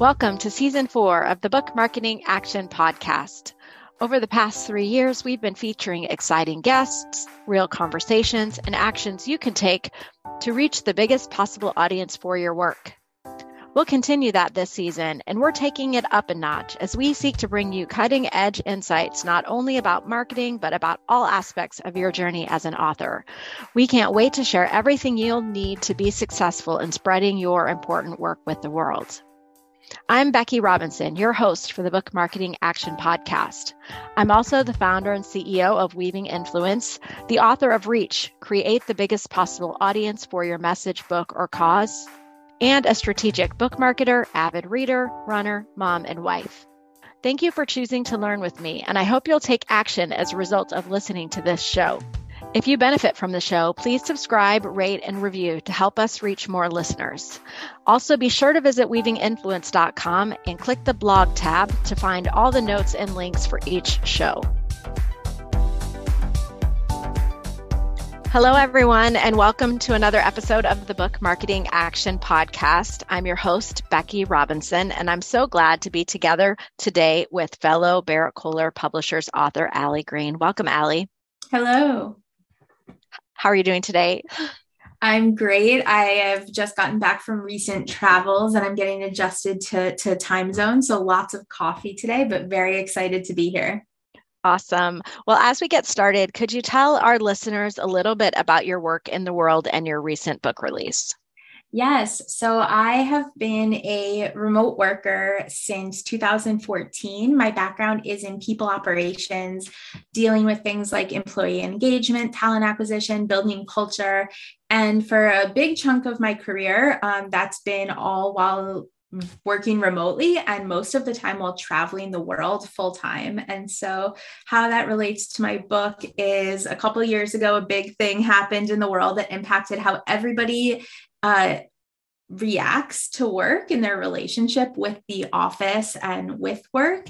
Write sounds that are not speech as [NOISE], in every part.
Welcome to season four of the Book Marketing Action Podcast. Over the past three years, we've been featuring exciting guests, real conversations, and actions you can take to reach the biggest possible audience for your work. We'll continue that this season, and we're taking it up a notch as we seek to bring you cutting edge insights not only about marketing, but about all aspects of your journey as an author. We can't wait to share everything you'll need to be successful in spreading your important work with the world. I'm Becky Robinson, your host for the Book Marketing Action Podcast. I'm also the founder and CEO of Weaving Influence, the author of Reach Create the Biggest Possible Audience for Your Message, Book, or Cause, and a strategic book marketer, avid reader, runner, mom, and wife. Thank you for choosing to learn with me, and I hope you'll take action as a result of listening to this show. If you benefit from the show, please subscribe, rate, and review to help us reach more listeners. Also, be sure to visit weavinginfluence.com and click the blog tab to find all the notes and links for each show. Hello, everyone, and welcome to another episode of the Book Marketing Action Podcast. I'm your host, Becky Robinson, and I'm so glad to be together today with fellow Berrett Koehler Publishers author, Ali Greene. Welcome, Ali. Hello. How are you doing today? I'm great. I have just gotten back from recent travels and I'm getting adjusted to, to time zone. So lots of coffee today, but very excited to be here. Awesome. Well, as we get started, could you tell our listeners a little bit about your work in the world and your recent book release? Yes. So I have been a remote worker since 2014. My background is in people operations, dealing with things like employee engagement, talent acquisition, building culture. And for a big chunk of my career, um, that's been all while working remotely and most of the time while traveling the world full time. And so, how that relates to my book is a couple years ago, a big thing happened in the world that impacted how everybody uh, reacts to work in their relationship with the office and with work.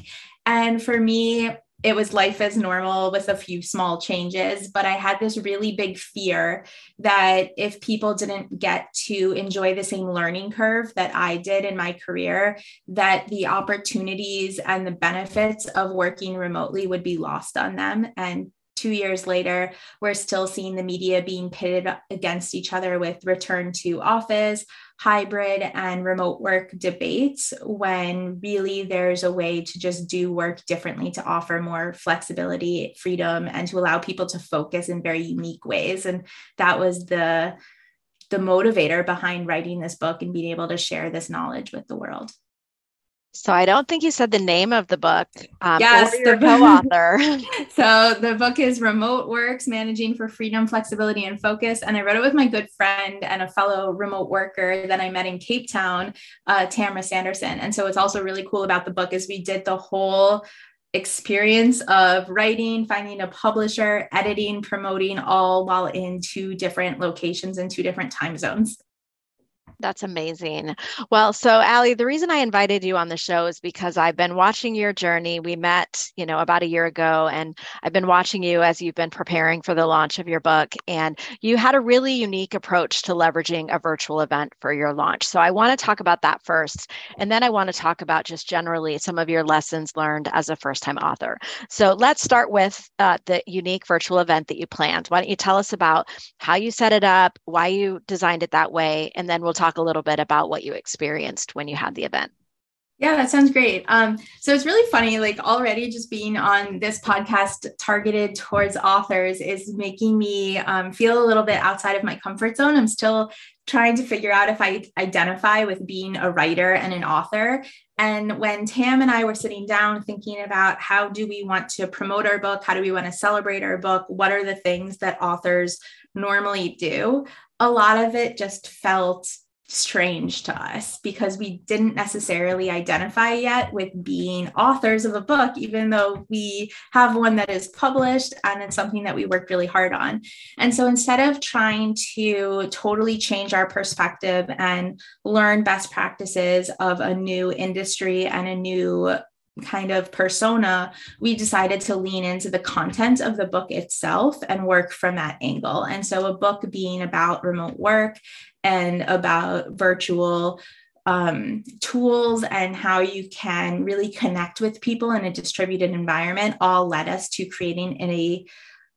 And for me, it was life as normal with a few small changes, but I had this really big fear that if people didn't get to enjoy the same learning curve that I did in my career, that the opportunities and the benefits of working remotely would be lost on them. And two years later, we're still seeing the media being pitted against each other with return to office, hybrid, and remote work debates when really there's a way to just do work differently to offer more flexibility, freedom, and to allow people to focus in very unique ways. And that was the the motivator behind writing this book and being able to share this knowledge with the world. So I don't think you said the name of the book. Um, yes, the co-author. [LAUGHS] [LAUGHS] so the book is Remote Works: Managing for Freedom, Flexibility, and Focus, and I wrote it with my good friend and a fellow remote worker that I met in Cape Town, uh, Tamara Sanderson. And so what's also really cool about the book is we did the whole experience of writing, finding a publisher, editing, promoting, all while in two different locations in two different time zones. That's amazing. Well, so Ali, the reason I invited you on the show is because I've been watching your journey. We met, you know, about a year ago, and I've been watching you as you've been preparing for the launch of your book. And you had a really unique approach to leveraging a virtual event for your launch. So I want to talk about that first. And then I want to talk about just generally some of your lessons learned as a first time author. So let's start with uh, the unique virtual event that you planned. Why don't you tell us about how you set it up, why you designed it that way, and then we'll talk talk a little bit about what you experienced when you had the event. Yeah, that sounds great. Um, so it's really funny, like already just being on this podcast targeted towards authors is making me um, feel a little bit outside of my comfort zone. I'm still trying to figure out if I identify with being a writer and an author. And when Tam and I were sitting down thinking about how do we want to promote our book, how do we want to celebrate our book, what are the things that authors normally do, a lot of it just felt strange to us because we didn't necessarily identify yet with being authors of a book, even though we have one that is published and it's something that we worked really hard on. And so instead of trying to totally change our perspective and learn best practices of a new industry and a new kind of persona, we decided to lean into the content of the book itself and work from that angle. And so, a book being about remote work and about virtual um, tools and how you can really connect with people in a distributed environment all led us to creating a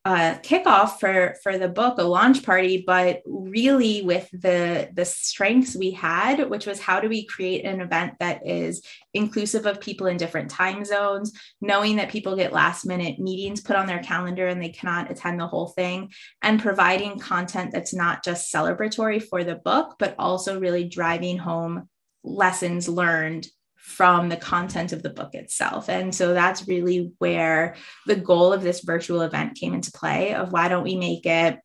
uh, kickoff for for the book, a launch party, but really with the the strengths we had, which was how do we create an event that is inclusive of people in different time zones, knowing that people get last minute meetings put on their calendar and they cannot attend the whole thing, and providing content that's not just celebratory for the book, but also really driving home lessons learned from the content of the book itself. And so that's really where the goal of this virtual event came into play of why don't we make it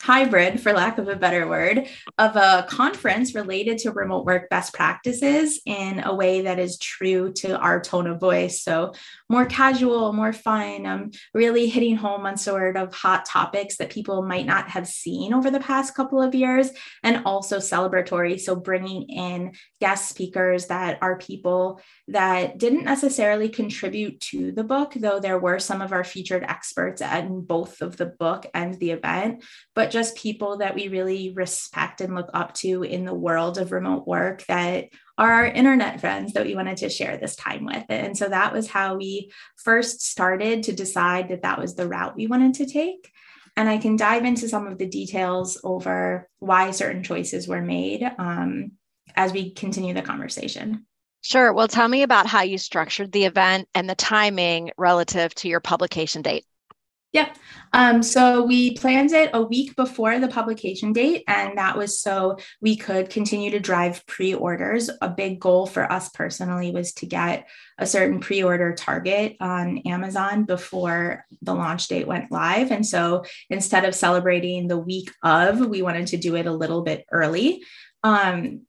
hybrid, for lack of a better word, of a conference related to remote work best practices in a way that is true to our tone of voice. So, more casual, more fun, um, really hitting home on sort of hot topics that people might not have seen over the past couple of years, and also celebratory. So, bringing in guest speakers that are people that didn't necessarily contribute to the book, though there were some of our featured experts in both of the book and the event. But but just people that we really respect and look up to in the world of remote work that are our internet friends that we wanted to share this time with. And so that was how we first started to decide that that was the route we wanted to take. And I can dive into some of the details over why certain choices were made um, as we continue the conversation. Sure. Well, tell me about how you structured the event and the timing relative to your publication date. Yep. Um, so we planned it a week before the publication date, and that was so we could continue to drive pre orders. A big goal for us personally was to get a certain pre order target on Amazon before the launch date went live. And so instead of celebrating the week of, we wanted to do it a little bit early. Um,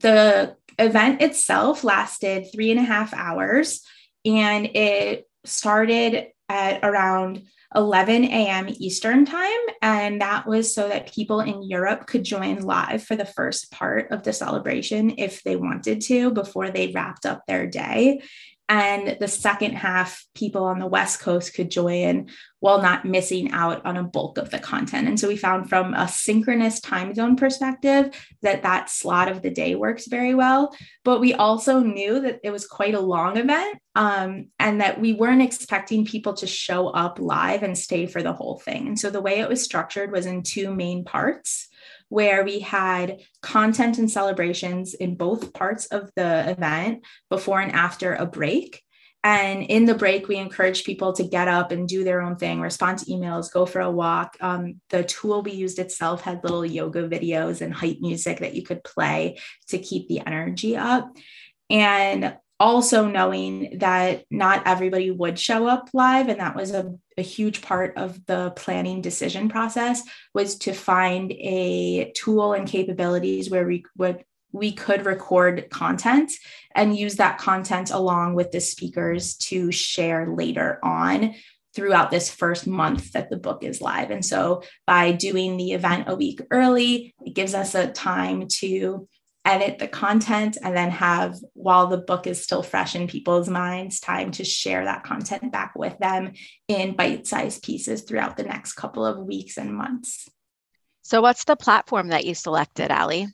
the event itself lasted three and a half hours, and it started at around 11 a.m. Eastern time. And that was so that people in Europe could join live for the first part of the celebration if they wanted to before they wrapped up their day. And the second half, people on the West Coast could join while not missing out on a bulk of the content. And so we found from a synchronous time zone perspective that that slot of the day works very well. But we also knew that it was quite a long event um, and that we weren't expecting people to show up live and stay for the whole thing. And so the way it was structured was in two main parts where we had content and celebrations in both parts of the event before and after a break. And in the break, we encourage people to get up and do their own thing, respond to emails, go for a walk. Um, the tool we used itself had little yoga videos and hype music that you could play to keep the energy up. And also knowing that not everybody would show up live and that was a, a, huge part of the planning decision process was to find a tool and capabilities where we would we could record content and use that content along with the speakers to share later on throughout this first month that the book is live. And so by doing the event a week early, it gives us a time to edit the content and then have while the book is still fresh in people's minds time to share that content back with them in bite-sized pieces throughout the next couple of weeks and months so what's the platform that you selected ali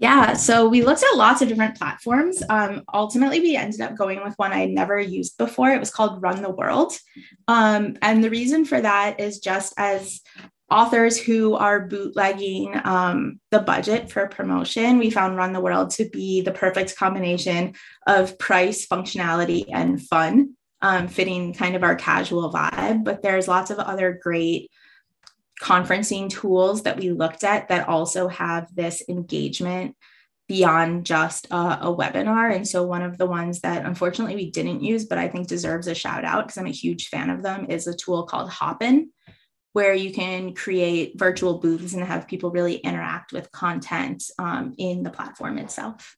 yeah, so we looked at lots of different platforms. Um, ultimately, we ended up going with one I never used before. It was called Run the World. Um, and the reason for that is just as authors who are bootlegging um, the budget for promotion, we found Run the World to be the perfect combination of price, functionality, and fun, um, fitting kind of our casual vibe. But there's lots of other great conferencing tools that we looked at that also have this engagement beyond just a, a, webinar. And so, one of the ones that unfortunately we didn't use, but I think deserves a shout out because I'm a huge fan of them, is a tool called Hopin where you can create virtual booths and have people really interact with content um, in the platform itself.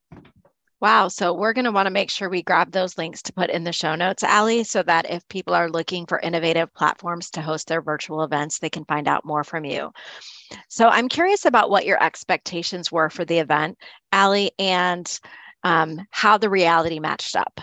Wow. So we're going to want to make sure we grab those links to put in the show notes, Ali, so that if people are looking for innovative platforms to host their virtual events, they can find out more from you. So I'm curious about what your expectations were for the event, Ali, and um, how the reality matched up.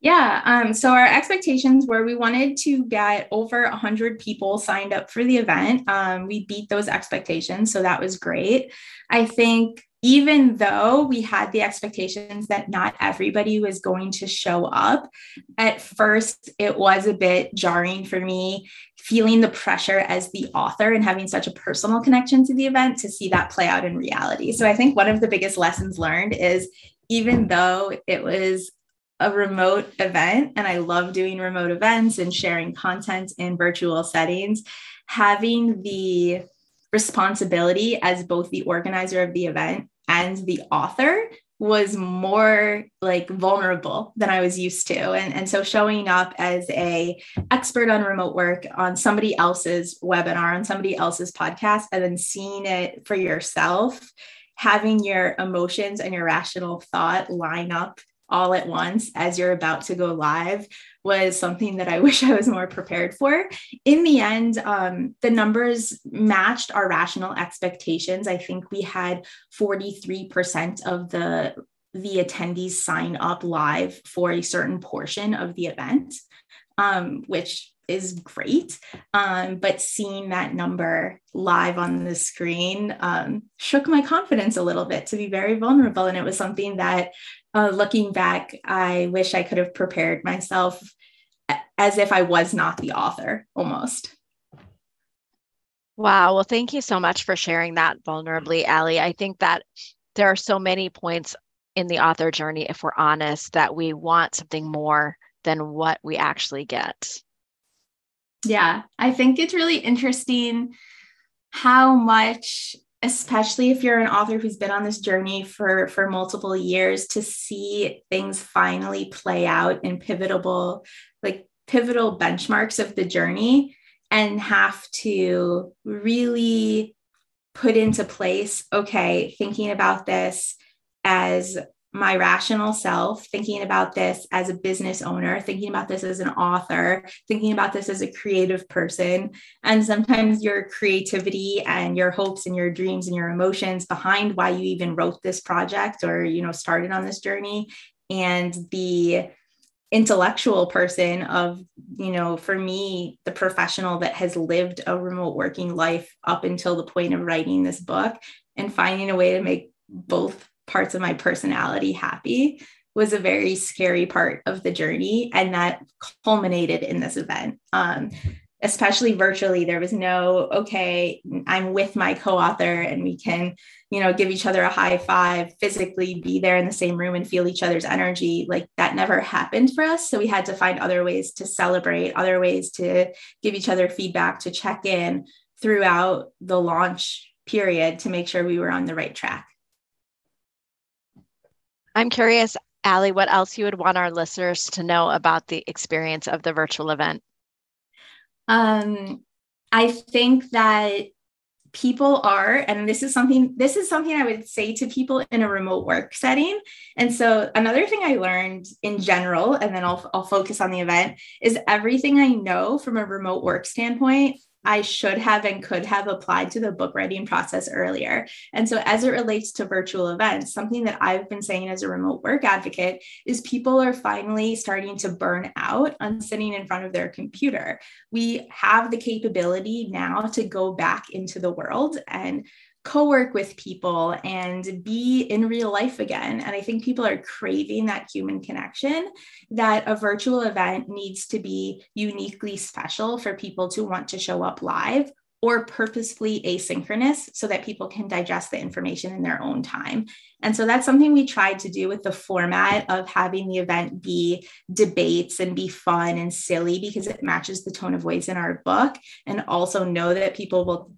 Yeah. Um, so our expectations were we wanted to get over 100 people signed up for the event. Um, we beat those expectations. So that was great. I think even though we had the expectations that not everybody was going to show up, at first it was a bit jarring for me, feeling the pressure as the author and having such a personal connection to the event to see that play out in reality. So I think one of the biggest lessons learned is even though it was a remote event and I love doing remote events and sharing content in virtual settings, having the responsibility as both the organizer of the event and the author was more like vulnerable than I was used to. And, and so showing up as a expert on remote work on somebody else's webinar, on somebody else's podcast, and then seeing it for yourself, having your emotions and your rational thought line up all at once as you're about to go live was something that I [LAUGHS] wish I was more prepared for. In the end, um, the numbers matched our rational expectations. I think we had 43% of the the attendees sign up live for a certain portion of the event, um, which is great. Um, but seeing that number live on the screen um, shook my confidence a little bit to be very vulnerable. And it was something that uh, looking back, I wish I could have prepared myself as if I was not the author almost. Wow. Well, thank you so much for sharing that vulnerably, Ali. I think that there are so many points in the author journey, if we're honest, that we want something more than what we actually get. Yeah, I think it's really interesting how much especially if you're an author who's been on this journey for for multiple years to see things finally play out in pivotal like pivotal benchmarks of the journey and have to really put into place okay thinking about this as my rational self, thinking about this as a business owner, thinking about this as an author, thinking about this as a creative person. And sometimes your creativity and your hopes and your dreams and your emotions behind why you even wrote this project or, you know, started on this journey and the intellectual person of you know for me the professional that has lived a remote working life up until the point of writing this book and finding a way to make both parts of my personality happy was a very scary part of the journey and that culminated in this event. Um, especially virtually there was no okay i'm with my co-author and we can you know give each other a high five physically be there in the same room and feel each other's energy like that never happened for us. So we had to find other ways to celebrate other ways to give each other feedback to check in throughout the launch period to make sure we were on the right track I'm curious, Ali, what else you would want our listeners to know about the experience of the virtual event? Um, I think that people are and this is something this is something i would say to people in a remote work setting and so another thing i learned in general and then i'll, I'll focus on the event is everything i know from a remote work standpoint I should have and could have applied to the book writing process earlier. And so, as it relates to virtual events, something that I've been saying as a remote work advocate is people are finally starting to burn out on sitting in front of their computer. We have the capability now to go back into the world and co-work with people and be in real life again and i think people are craving that human connection that a virtual event needs to be uniquely special for people to want to show up live or purposefully asynchronous so that people can digest the information in their own time. And so that's something we tried to do with the format of having the event be debates and be fun and silly because it matches the tone of voice in our book and also know that people will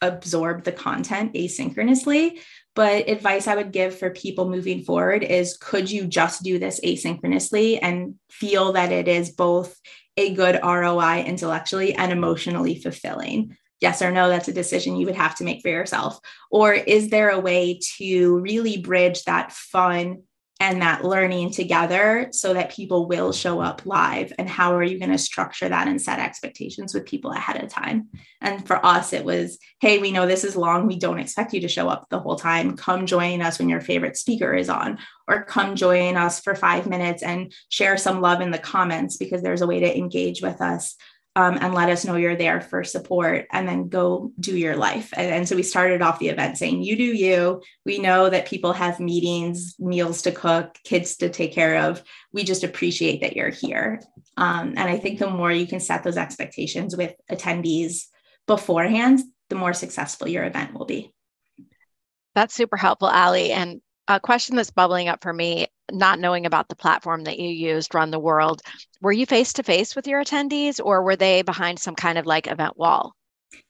absorb the content asynchronously. But advice I would give for people moving forward is could you just do this asynchronously and feel that it is both a good ROI intellectually and emotionally fulfilling? Yes or no, that's a decision you would have to make for yourself. Or is there a way to really bridge that fun and that learning together so that people will show up live? And how are you going to structure that and set expectations with people ahead of time? And for us it was hey we know this is long. We don't expect you to show up the whole time. Come join us when your favorite speaker is on or come join us for 5 minutes and share some love in the comments because there's a way to engage with us um, and let us know you're there for support and then go do your life. And, and, so we started off the event saying, You do you. We know that people have meetings, meals to cook, kids to take care of. We just appreciate that you're here. Um, and I think the more you can set those expectations with attendees beforehand, the more successful your event will be. That's super helpful, Ali. And a question that's bubbling up for me not knowing about the platform that you used run the world were you face to face with your attendees or were they behind some kind of like event wall?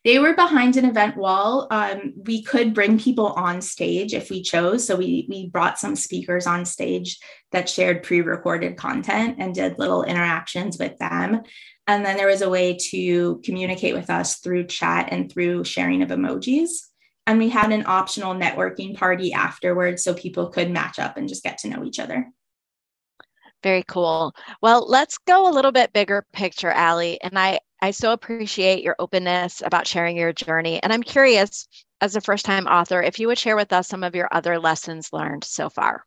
They were behind an event wall. Um, we could bring people on stage if we chose. So we we brought some speakers on stage that shared pre-recorded content and did little interactions with them. And then there was a way to communicate with us through chat and through sharing of emojis and we had an optional networking party afterwards so people could match up and just get to know each other. Very cool. Well, let's go a little bit bigger picture, Ali. And I, I so appreciate your openness about sharing your journey. And I'm curious, as a first time author, if you would share with us some of your other lessons learned so far.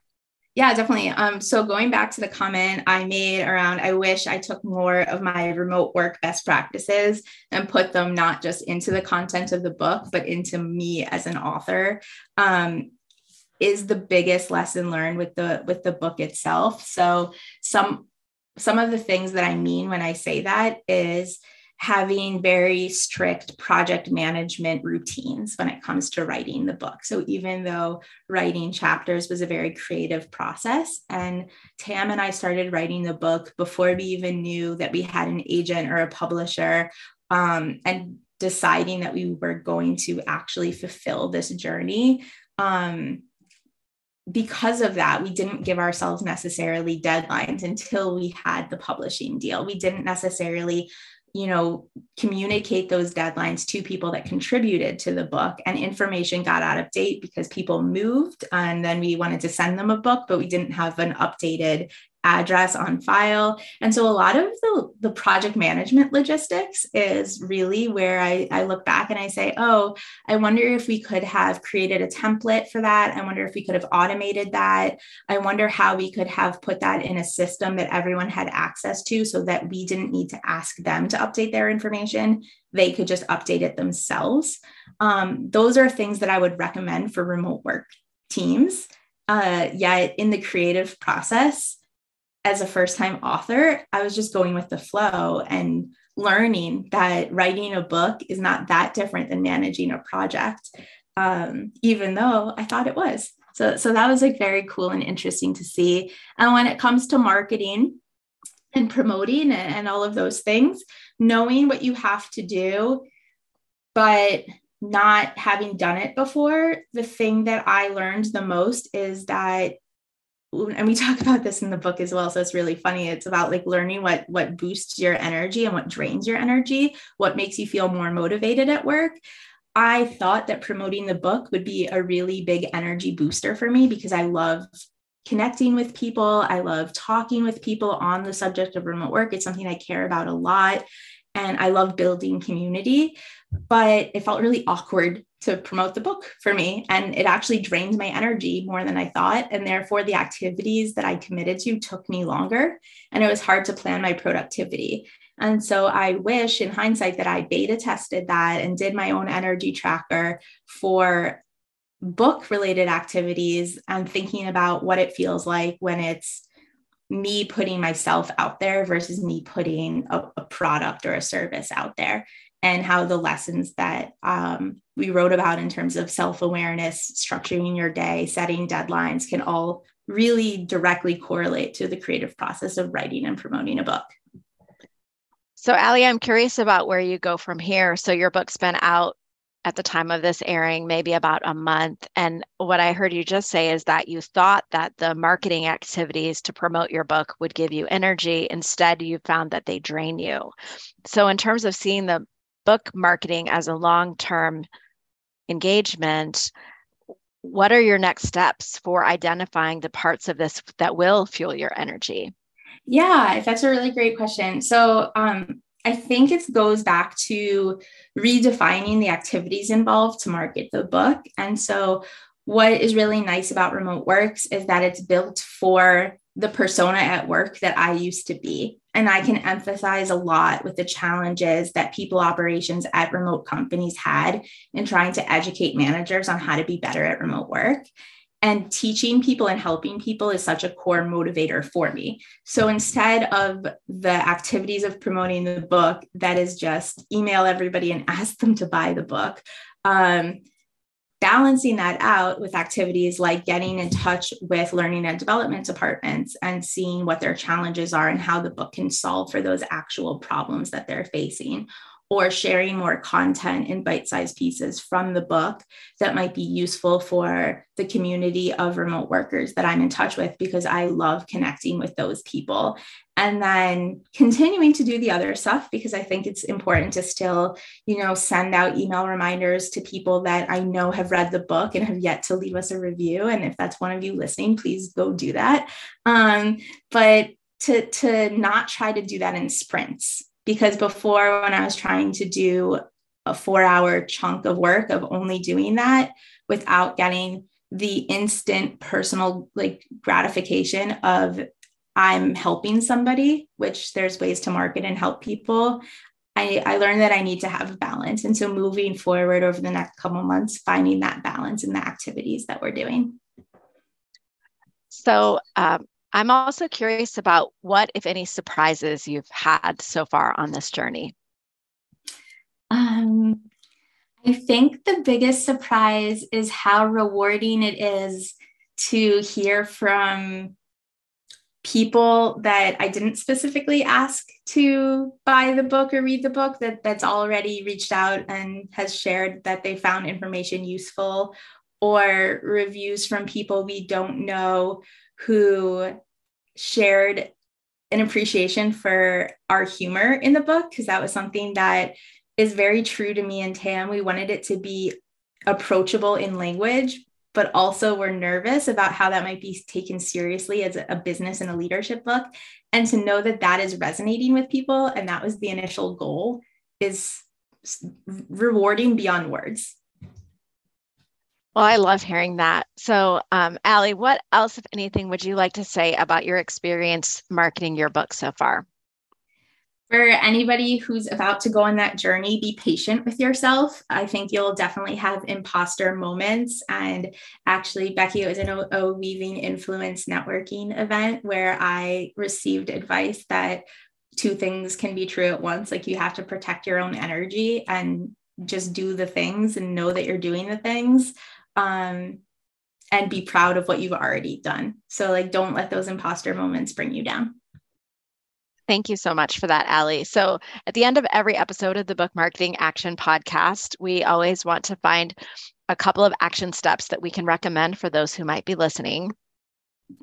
Yeah, definitely. Um, so going back to the comment I made around, I wish I took more of my remote work best practices and put them not just into the content of the book, but into me as an author. Um, is the biggest lesson learned with the with the book itself. So some some of the things that I mean when I say that is having very strict project management routines when it comes to writing the book. So even though writing chapters was a very creative process, and Tam and I started writing the book before we even knew that we had an agent or a publisher, um, and deciding that we were going to actually fulfill this journey. Um, because of that, we didn't give ourselves necessarily deadlines until we had the publishing deal. We didn't necessarily you know communicate those deadlines to people that contributed to the book and information got out of date because people moved and then we wanted to send them a book but we didn't have an updated address on file. And so a lot of the, the project management logistics is really where I, I look back and I say, oh, I wonder if we could have created a template for that. I wonder if we could have automated that. I wonder how we could have put that in a system that everyone had access to so that we didn't need to ask them to update their information. They could just update it themselves. Um, those are things that I would recommend for remote work teams. Uh, yet in the creative process, as a first time author, I was just going with the flow and learning that writing a book is not that different than managing a project, um, even though I thought it was. So, so that was like very cool and interesting to see. And when it comes to marketing and promoting and, and all of those things, knowing what you have to do, but not having done it before, the thing that I learned the most is that and we [LAUGHS] talk about this in the book as well so it's really funny. It's about like learning what what boosts your energy and what drains your energy what makes you feel more motivated at work. I thought that promoting the book would be a really big energy booster for me because i love connecting with people. I love talking with people on the subject of remote work. It's something i care about a lot and i love building community. But it felt really awkward to promote the book for me. And it actually drained my energy more than I thought. And therefore, the activities that I committed to took me longer. And it was hard to plan my productivity. And so I wish in hindsight that I beta tested that and did my own energy tracker for book related activities and thinking about what it feels like when it's me putting myself out there versus me putting a, a product or a service out there and how the lessons that um, we wrote about in terms of self awareness, structuring your day, setting deadlines can all really directly correlate to the creative process of writing and promoting a book. So, Ali, I'm curious about where you go from here. So, your book's been out at the time of this airing, maybe about a month. And what I heard you just say is that you thought that the marketing activities to promote your book would give you energy. Instead, you found that they drain you. So, in terms of seeing the book marketing as a long term engagement, what are your next steps for identifying the parts of this that will fuel your energy? Yeah, that's a really great question. So, um, I think it goes back to redefining the activities involved to market the book. And so, what is really nice about Remote Works is that it's built for the persona at work that I used to be. And I can emphasize a lot with the challenges that people operations at remote companies had in trying to educate managers on how to be better at remote work. And teaching people and helping people is such a core motivator for me. So instead of the activities of promoting the book, that is just email everybody and [LAUGHS] ask them to buy the book. Um, balancing that out with activities like getting in touch with learning and development departments and seeing what their challenges are and how the book can solve for those actual problems that they're facing or sharing more content in bite sized pieces from the book that might be useful for the community of remote workers that I'm in touch with because I love connecting with those people. And then continuing to do the other stuff because I think it's important to still, you know, send out email reminders to people that I know have read the book and have yet to leave us a review. And if that's one of you listening, please go do that. Um, but to, to not try to do that in sprints because before when I was trying to do a four hour chunk of work of only doing that without getting the instant personal like gratification of I'm helping somebody, which there's ways to market and help people. I, I learned that I need to have a balance. And so moving forward over the next couple months, finding that balance in the activities that we're doing. So um, I'm also curious about what, if any, surprises you've had so far on this journey. Um, I think the biggest surprise is how rewarding it is to hear from people that I didn't specifically ask to buy the book or read the book that that's already reached out and has shared that they found information useful or reviews from people we don't know who shared an appreciation for our humor in the book because that was something that is very true to me and Tam. We wanted it to be approachable in language, but also we're nervous about how that might be taken seriously as a business and a leadership book. And to know that that is resonating with people and that was the initial goal is rewarding beyond words. Well, I love hearing that. So, um, Ali, what else, if anything, would you like to say about your experience marketing your book so far? For anybody who's about to go on that journey, be patient with yourself. I think you'll definitely have imposter moments. And actually, Becky, it was an a, a Weaving Influence networking event where I received advice that two things can be true at once. Like you have to protect your own energy and just do the things and know that you're doing the things um, and be proud of what you've already done. So, like, don't let those imposter moments bring you down. Thank you so much for that, Ali. So, at the end of every episode of the Book Marketing Action Podcast, we always want to find a couple of action steps that we can recommend for those who might be listening.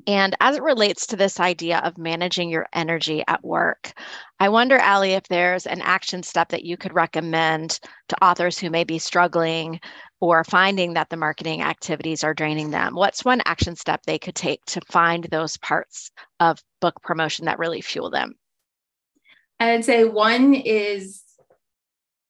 And as it relates to this idea of managing your energy at work, I wonder, Ali, if there's an action step that you could recommend to authors who may be struggling or finding that the marketing activities are draining them. What's one action step they could take to find those parts of book promotion that really fuel them? I'd say one is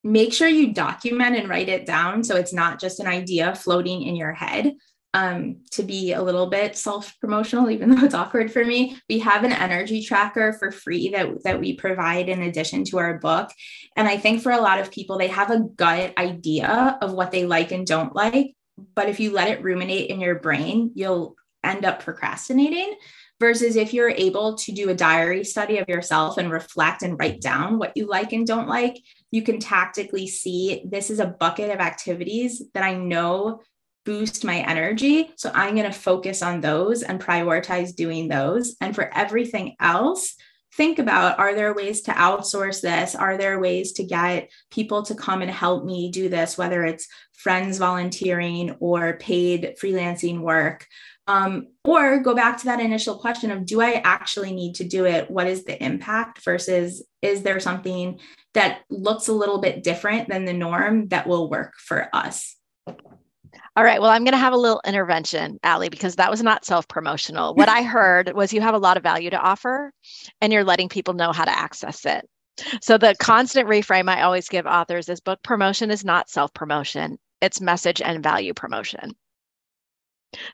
make sure you document and write it down so it's not just an idea floating in your head um, to be a little bit self promotional, [LAUGHS] even though it's awkward for me. We have an energy tracker for free that, that we provide in addition to our book. And I think for a lot of people, they have a gut idea of what they like and don't like. But if you let it ruminate in your brain, you'll end up procrastinating. Versus if you're able to do a diary study of yourself and reflect and write down what you like and don't like, you can tactically see this is a bucket of activities that I know boost my energy. So I'm going to focus on those and prioritize doing those. And for everything else, think about are there ways to outsource this? Are there ways to get people to come and help me do this, whether it's friends volunteering or paid freelancing work? Um, or go back to that initial question of do I actually need to do it? What is the impact versus is there something that looks a little bit different than the norm that will work for us? All right. Well, I'm going to have a little intervention, Ali, because that was not self promotional. What I heard was you have a lot of value to offer and you're letting people know how to access it. So, the constant reframe I always give authors is book promotion is not self promotion, it's message and value promotion.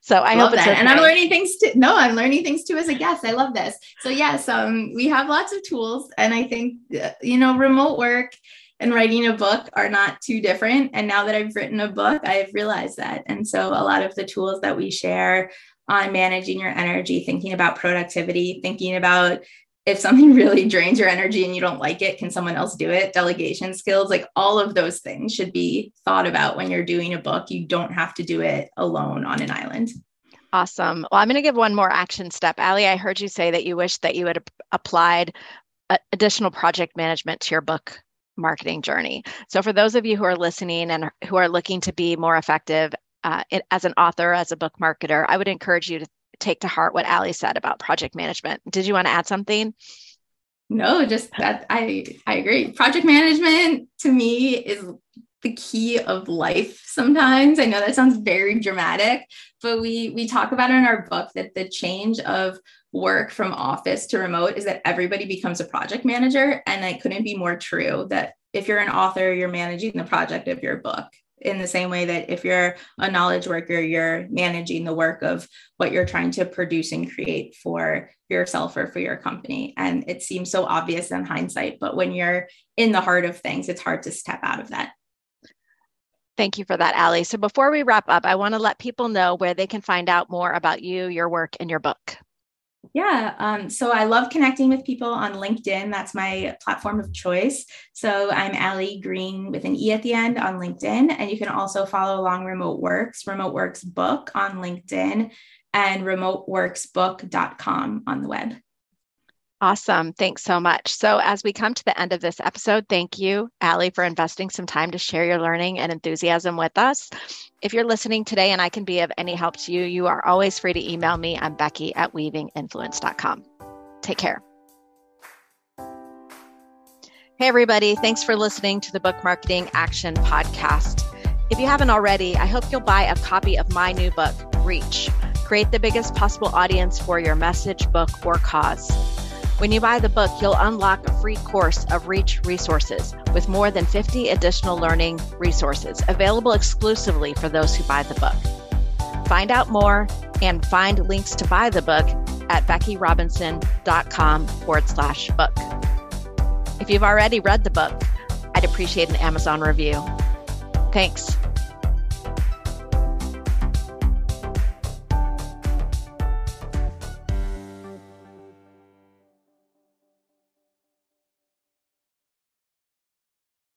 So I love hope that. And I'm learning things too. No, I'm learning things too as a guest. I love this. So yes, um, we have lots of tools, and I think uh, you know, remote work and writing a book are not too different. And now that I've written a book, I've realized that. And so a lot of the tools that we share on managing your energy, thinking about productivity, thinking about if something [LAUGHS] really drains your energy and you don't like it, can someone else do it? Delegation skills, like all of those things should be thought about when you're doing a book. You don't have to do it alone on an island. Awesome. Well, I'm going to give one more action step. Ali, I heard you say that you wish that you had applied uh, additional project management to your book marketing journey. So, for those of you who are listening and who are looking to be more effective uh, as an author, as a book marketer, I would encourage you to take to heart what Ali said about project management. Did you want to add something? No, just that I I agree. Project management to me is the key of life sometimes. I know that sounds very dramatic, but we we talk about in our book that the change of work from office to remote is that everybody becomes a project manager and it couldn't be more true that if you're an author you're managing the project of your book in the same way that if you're a knowledge worker you're managing the work of what you're trying to produce and create for yourself or for your company and it seems so obvious in hindsight but when you're in the heart of things it's hard to step out of that Thank you for that, Ali. So before we wrap up, I want to let people know where they can find out more about you, your work, and your book. Yeah. Um, so I love connecting with people on LinkedIn. That's my platform of choice. So I'm Ali Greene with an E at the end on LinkedIn. And you can also follow along Remote Works, Remote Works Book on LinkedIn, and remoteworksbook.com on the web. Awesome. Thanks so much. So, as we come to the end of this episode, thank you, Ali, for investing some time to share your learning and enthusiasm with us. If you're listening today and I can be of any help to you, you are always free to email me. I'm Becky at weavinginfluence.com. Take care. Hey, everybody. Thanks for listening to the Book Marketing Action Podcast. If you haven't already, I hope you'll buy a copy of my new book, Reach Create the Biggest Possible Audience for Your Message, Book, or Cause. When you buy the book, you'll unlock a free course of Reach resources with more than 50 additional learning resources available exclusively for those who buy the book. Find out more and find links to buy the book at beckyrobinson.com forward slash book. If you've already read the book, I'd appreciate an Amazon review. Thanks.